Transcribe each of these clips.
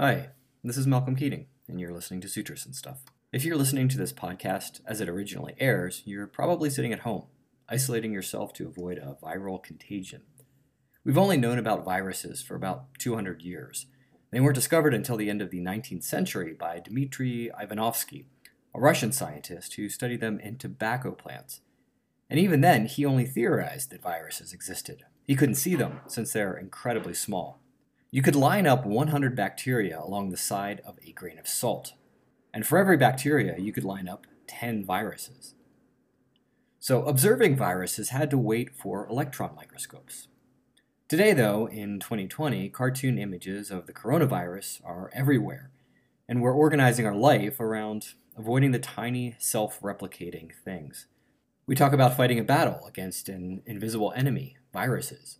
Hi, this is Malcolm Keating, and you're listening to Sutras and Stuff. If you're listening to this podcast as it originally airs, you're probably sitting at home, isolating yourself to avoid a viral contagion. We've only known about viruses for about 200 years. They weren't discovered until the end of the 19th century by Dmitry Ivanovsky, a Russian scientist who studied them in tobacco plants. And even then, he only theorized that viruses existed. He couldn't see them since they're incredibly small. You could line up 100 bacteria along the side of a grain of salt, and for every bacteria, you could line up 10 viruses. So, observing viruses had to wait for electron microscopes. Today, though, in 2020, cartoon images of the coronavirus are everywhere, and we're organizing our life around avoiding the tiny, self replicating things. We talk about fighting a battle against an invisible enemy, viruses.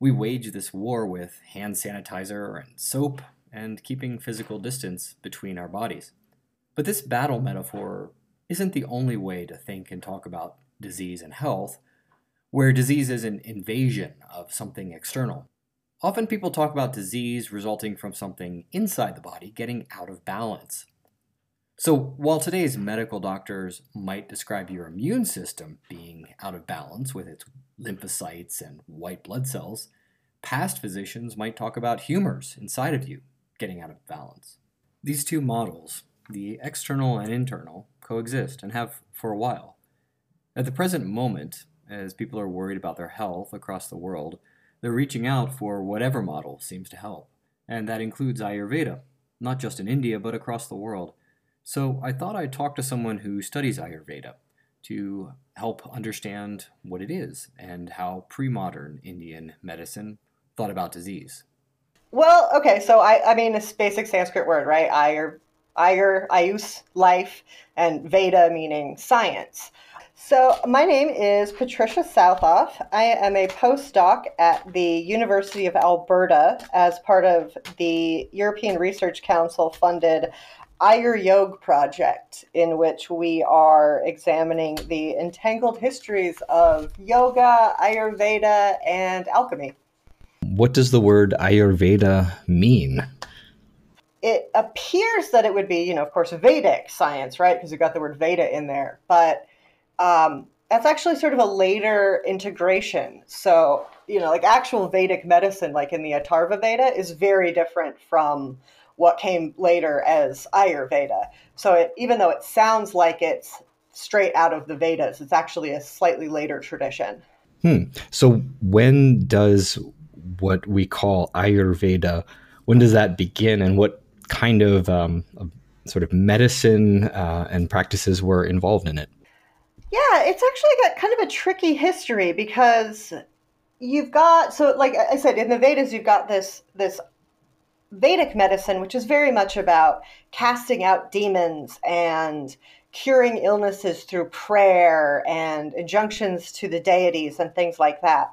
We wage this war with hand sanitizer and soap and keeping physical distance between our bodies. But this battle metaphor isn't the only way to think and talk about disease and health, where disease is an invasion of something external. Often people talk about disease resulting from something inside the body getting out of balance. So, while today's medical doctors might describe your immune system being out of balance with its lymphocytes and white blood cells, past physicians might talk about humors inside of you getting out of balance. These two models, the external and internal, coexist and have for a while. At the present moment, as people are worried about their health across the world, they're reaching out for whatever model seems to help. And that includes Ayurveda, not just in India, but across the world. So I thought I'd talk to someone who studies Ayurveda to help understand what it is and how pre modern Indian medicine thought about disease. Well, okay, so I, I mean, it's basic Sanskrit word, right? Ayur, Ayur, Ayus, life, and Veda meaning science. So, my name is Patricia Sauthoff. I am a postdoc at the University of Alberta as part of the European Research Council funded AyurYog project, in which we are examining the entangled histories of yoga, Ayurveda, and alchemy. What does the word Ayurveda mean? It appears that it would be, you know, of course, Vedic science, right? Because you've got the word Veda in there. But um, that's actually sort of a later integration. So, you know, like actual Vedic medicine, like in the Atharva Veda, is very different from what came later as Ayurveda. So it, even though it sounds like it's straight out of the Vedas, it's actually a slightly later tradition. Hmm. So when does what we call Ayurveda, when does that begin and what kind of, um, sort of medicine uh, and practices were involved in it? Yeah, it's actually got kind of a tricky history because you've got so like I said in the Vedas you've got this this Vedic medicine, which is very much about casting out demons and curing illnesses through prayer and injunctions to the deities and things like that.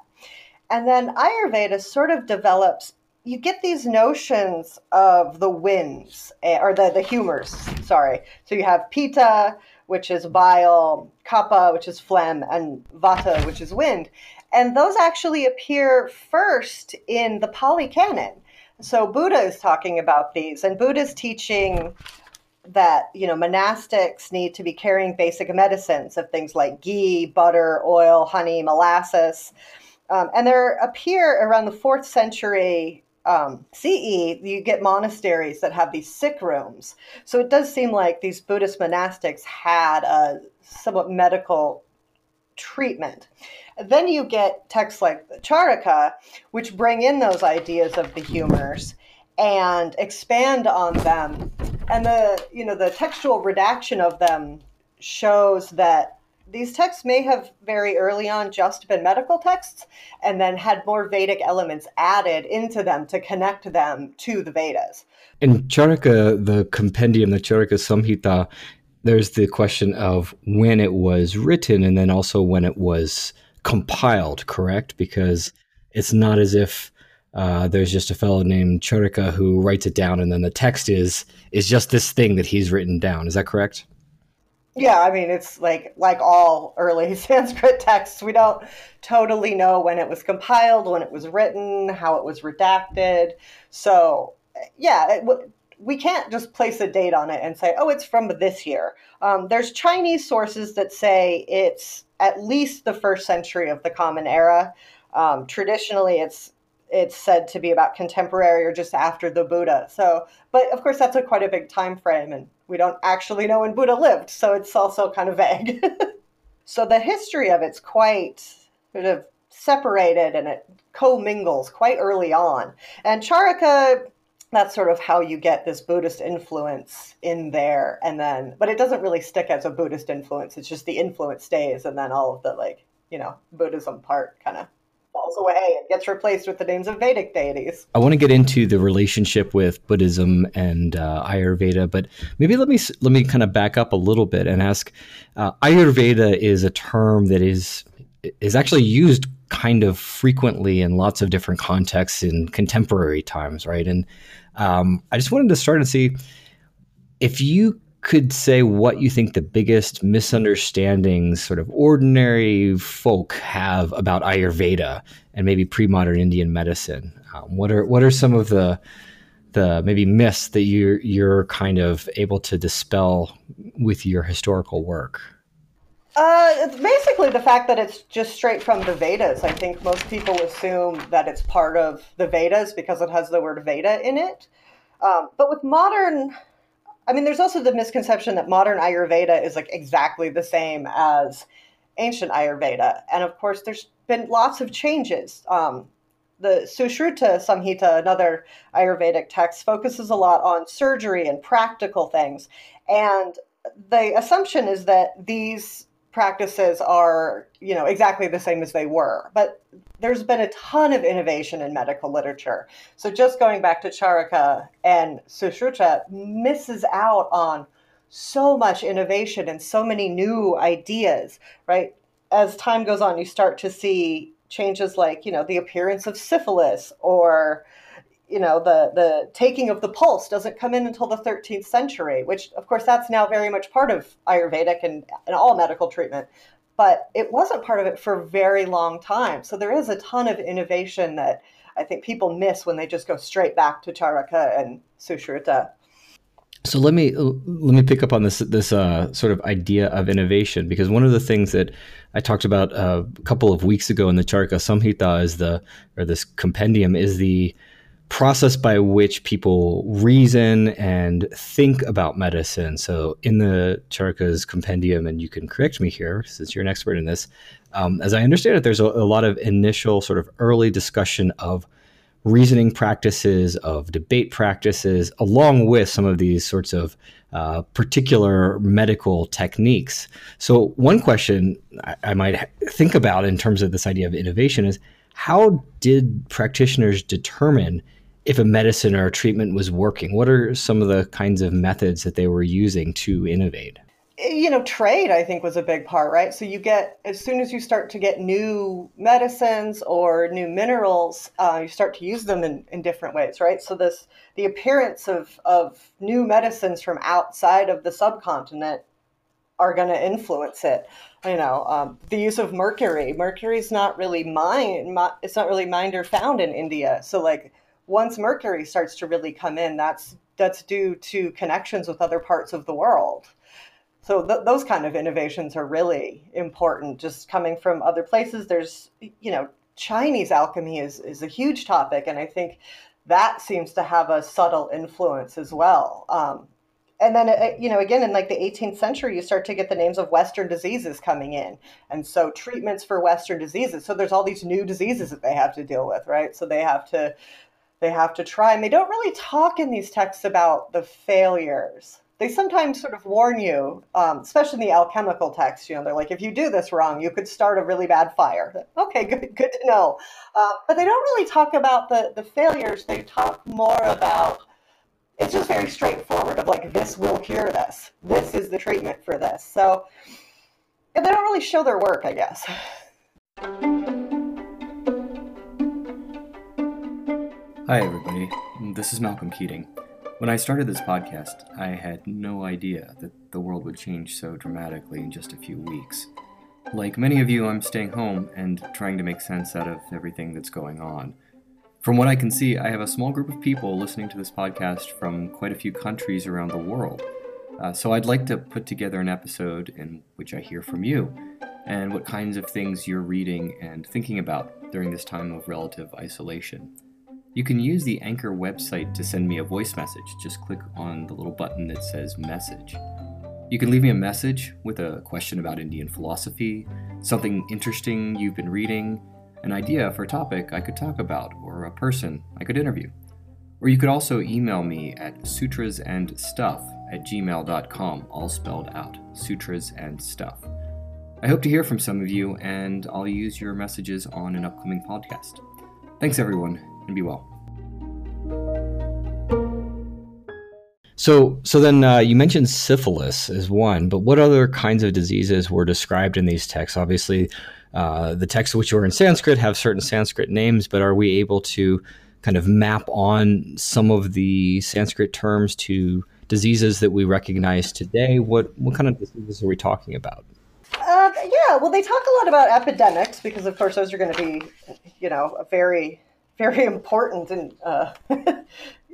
And then Ayurveda sort of develops, you get these notions of the winds, eh, or the, the humors, sorry. So you have Pitta, which is bile, Kapha, which is phlegm, and Vata, which is wind. And those actually appear first in the Pali Canon. So Buddha is talking about these, and Buddha's teaching that you know monastics need to be carrying basic medicines of things like ghee, butter, oil, honey, molasses, um, and there appear around the fourth century um, CE, you get monasteries that have these sick rooms. So it does seem like these Buddhist monastics had a somewhat medical treatment. Then you get texts like the Charaka, which bring in those ideas of the humors and expand on them. And the you know the textual redaction of them shows that these texts may have very early on just been medical texts and then had more Vedic elements added into them to connect them to the Vedas. In Charaka, the compendium, the Charaka Samhita, there's the question of when it was written and then also when it was compiled, correct? Because it's not as if uh, there's just a fellow named Charaka who writes it down and then the text is is just this thing that he's written down. Is that correct? Yeah, I mean it's like like all early Sanskrit texts, we don't totally know when it was compiled, when it was written, how it was redacted. So yeah, it, we can't just place a date on it and say, oh, it's from this year. Um, there's Chinese sources that say it's at least the first century of the Common Era. Um, traditionally, it's it's said to be about contemporary or just after the Buddha. So, but of course, that's a quite a big time frame, and we don't actually know when Buddha lived, so it's also kind of vague. so the history of it's quite sort of separated and it commingles quite early on. And Charaka that's sort of how you get this Buddhist influence in there. And then, but it doesn't really stick as a Buddhist influence. It's just the influence stays. And then all of the, like, you know, Buddhism part kind of falls away and gets replaced with the names of Vedic deities. I want to get into the relationship with Buddhism and uh, Ayurveda, but maybe let me let me kind of back up a little bit and ask. Uh, Ayurveda is a term that is is actually used kind of frequently in lots of different contexts in contemporary times, right? And um, I just wanted to start and see if you could say what you think the biggest misunderstandings sort of ordinary folk have about Ayurveda and maybe pre-modern Indian medicine. Um, what are what are some of the the maybe myths that you're you're kind of able to dispel with your historical work? Uh, it's basically the fact that it's just straight from the Vedas. I think most people assume that it's part of the Vedas because it has the word Veda in it. Um, but with modern, I mean, there's also the misconception that modern Ayurveda is like exactly the same as ancient Ayurveda. And of course, there's been lots of changes. Um, the Sushruta Samhita, another Ayurvedic text, focuses a lot on surgery and practical things. And the assumption is that these practices are, you know, exactly the same as they were. But there's been a ton of innovation in medical literature. So just going back to Charaka and Sushruta misses out on so much innovation and so many new ideas, right? As time goes on, you start to see changes like, you know, the appearance of syphilis or you know the the taking of the pulse doesn't come in until the 13th century which of course that's now very much part of ayurvedic and, and all medical treatment. But it wasn't part of it for a very long time. So there is a ton of innovation that i think people miss when they just go straight back to charaka and sushruta. So let me let me pick up on this this uh, sort of idea of innovation because one of the things that I talked about uh, a couple of weeks ago in the Charaka Samhita is the or this compendium is the process by which people reason and think about medicine. So, in the Charaka's compendium, and you can correct me here since you're an expert in this, um, as I understand it, there's a, a, lot of initial sort of early discussion of reasoning practices, of debate practices, along with some of these sorts of uh, particular medical techniques. So, one question I, I might think about in terms of this idea of innovation is how did practitioners determine if a medicine or a treatment was working? What are some of the kinds of methods that they were using to innovate? You know, trade, I think, was a big part, right? So you get, as soon as you start to get new medicines or new minerals, uh, you start to use them in, in different ways, right? So this, the appearance of, of new medicines from outside of the subcontinent are going to influence it. You know, um, the use of mercury. Mercury is not really mined. It's not really mined or found in India. So, like, once mercury starts to really come in that's that's due to connections with other parts of the world so th- those kind of innovations are really important just coming from other places there's you know chinese alchemy is is a huge topic and i think that seems to have a subtle influence as well um, and then uh, you know again in like the 18th century you start to get the names of western diseases coming in and so treatments for western diseases so there's all these new diseases that they have to deal with right so they have to they have to try. And they don't really talk in these texts about the failures. They sometimes sort of warn you, um, especially in the alchemical texts You know, they're like, if you do this wrong, you could start a really bad fire. Okay, good, good to know. Uh, but they don't really talk about the the failures. They talk more about. It's just very straightforward. Of like, this will cure this. This is the treatment for this. So, and they don't really show their work, I guess. Hi, everybody. This is Malcolm Keating. When I started this podcast, I had no idea that the world would change so dramatically in just a few weeks. Like many of you, I'm staying home and trying to make sense out of everything that's going on. From what I can see, I have a small group of people listening to this podcast from quite a few countries around the world. Uh, so I'd like to put together an episode in which I hear from you and what kinds of things you're reading and thinking about during this time of relative isolation. You can use the Anchor website to send me a voice message. Just click on the little button that says Message. You can leave me a message with a question about Indian philosophy, something interesting you've been reading, an idea for a topic I could talk about, or a person I could interview. Or you could also email me at sutrasandstuff at gmail.com, all spelled out sutras and stuff. I hope to hear from some of you, and I'll use your messages on an upcoming podcast. Thanks, everyone, and be well. So, so then uh, you mentioned syphilis as one, but what other kinds of diseases were described in these texts? Obviously, uh, the texts which are in Sanskrit have certain Sanskrit names, but are we able to kind of map on some of the Sanskrit terms to diseases that we recognize today? What what kind of diseases are we talking about? Uh, yeah, well, they talk a lot about epidemics because, of course, those are going to be, you know, very, very important and uh,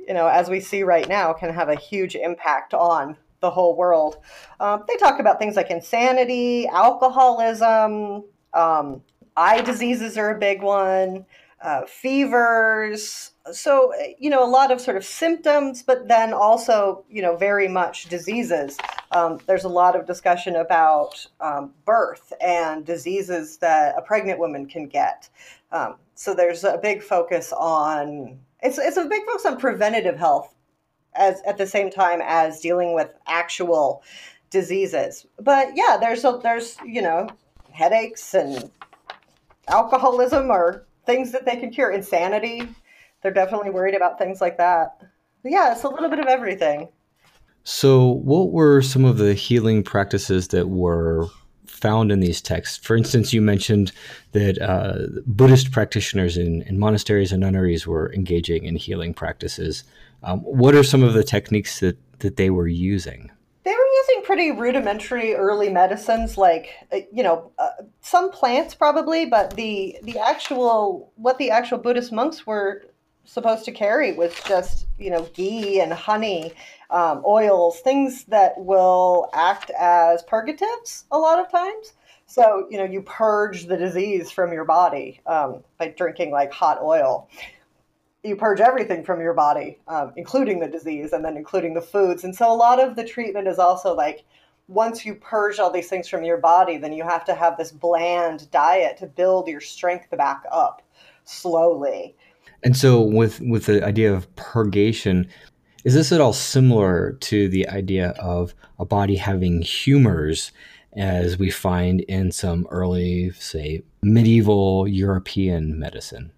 you know, as we see right now, can have a huge impact on the whole world. Um, they talk about things like insanity, alcoholism, um, eye diseases are a big one, uh, fevers. So, you know, a lot of sort of symptoms, but then also, you know, very much diseases. Um, there's a lot of discussion about um, birth and diseases that a pregnant woman can get. Um, so there's a big focus on it's it's a big focus on preventative health as at the same time as dealing with actual diseases. But yeah, there's a, there's you know headaches and alcoholism or things that they can cure. Insanity, they're definitely worried about things like that. But yeah, it's a little bit of everything. So, what were some of the healing practices that were found in these texts. For instance, you mentioned that uh, Buddhist practitioners in, in, monasteries and nunneries were engaging in healing practices. Um, what are some of the techniques that, that they were using? Pretty rudimentary early medicines, like uh, you know, uh, some plants probably, but the the actual what the actual Buddhist monks were supposed to carry was just you know ghee and honey um, oils things that will act as purgatives a lot of times. So you know you purge the disease from your body um, by drinking like hot oil you purge everything from your body um, including the disease and then including the foods and so a lot of the treatment is also like once you purge all these things from your body then you have to have this bland diet to build your strength back up slowly and so, with with the idea of purgation, is this at all similar to the idea of a body having humors, as we find in some early, say, medieval European medicine?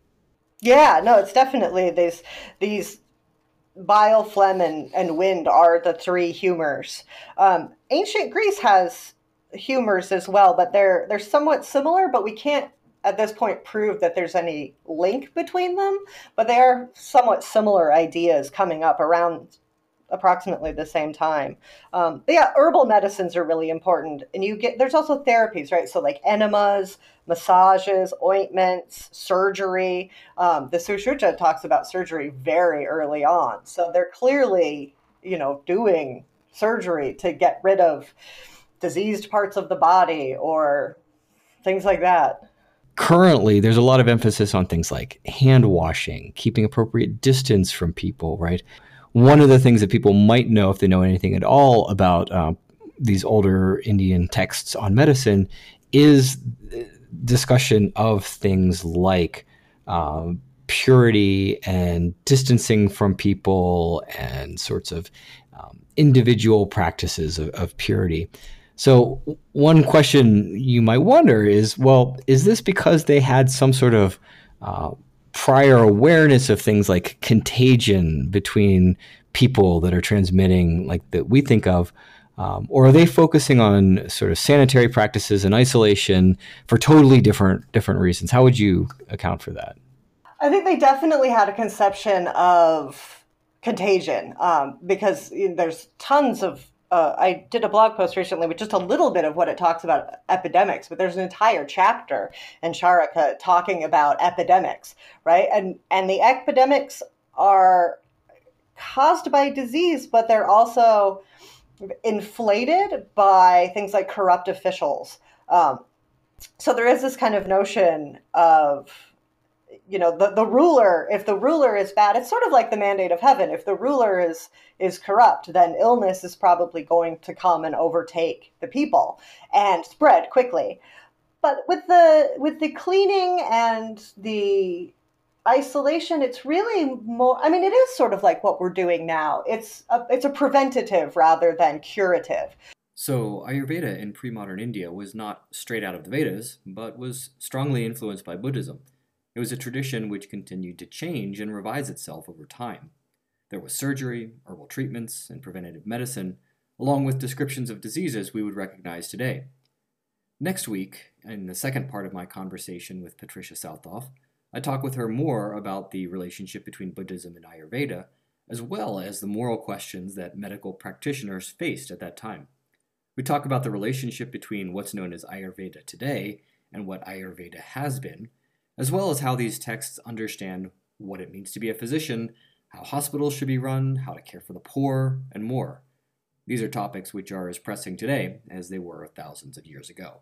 Yeah, no, it's definitely these these bile, phlegm, and, and wind are the three humors. Um, ancient Greece has humors as well, but they're they're somewhat similar, but we can't at this point prove that there's any link between them, but they are somewhat similar ideas coming up around approximately the same time. Um, yeah, herbal medicines are really important, and you get there's also therapies, right? So like enemas, massages, ointments, surgery. Um, the Sushruta talks about surgery very early on, so they're clearly you know doing surgery to get rid of diseased parts of the body or things like that currently there's a lot of emphasis on things like hand washing, keeping appropriate distance from people, right? One of the things that people might know if they know anything at all about uh, these older Indian texts on medicine is discussion of things like um, purity and distancing from people and sorts of um, individual practices of, of purity. So, one question you might wonder is well, is this because they had some sort of uh, prior awareness of things like contagion between people that are transmitting, like that we think of? Um, or are they focusing on sort of sanitary practices and isolation for totally different different reasons? How would you account for that? I think they definitely had a conception of contagion um, because there's tons of uh, I did a blog post recently with just a little bit of what it talks about epidemics, but there's an entire chapter in Charaka talking about epidemics, right? And and the epidemics are caused by disease, but they're also inflated by things like corrupt officials. Um, so there is this kind of notion of you know the, the ruler if the ruler is bad it's sort of like the mandate of heaven. If the ruler is is corrupt then illness is probably going to come and overtake the people and spread quickly. But with the with the cleaning and the isolation it's really more i mean it is sort of like what we're doing now. It's a, it's a preventative rather than curative. So ayurveda in pre-modern india was not straight out of the vedas but was strongly influenced by buddhism it was a tradition which continued to change and revise itself over time. There was surgery, herbal treatments, and preventative medicine, along with descriptions of diseases we would recognize today. Next week, in the second part of my conversation with Patricia Sauthoff, I talk with her more about the relationship between Buddhism and Ayurveda, as well as the moral questions that medical practitioners faced at that time. We talk about the relationship between what's known as Ayurveda today and what Ayurveda has been, as well as how these texts understand what it means to be a physician, how hospitals should be run, how to care for the poor, and more. These are topics which are as pressing today as they were thousands of years ago.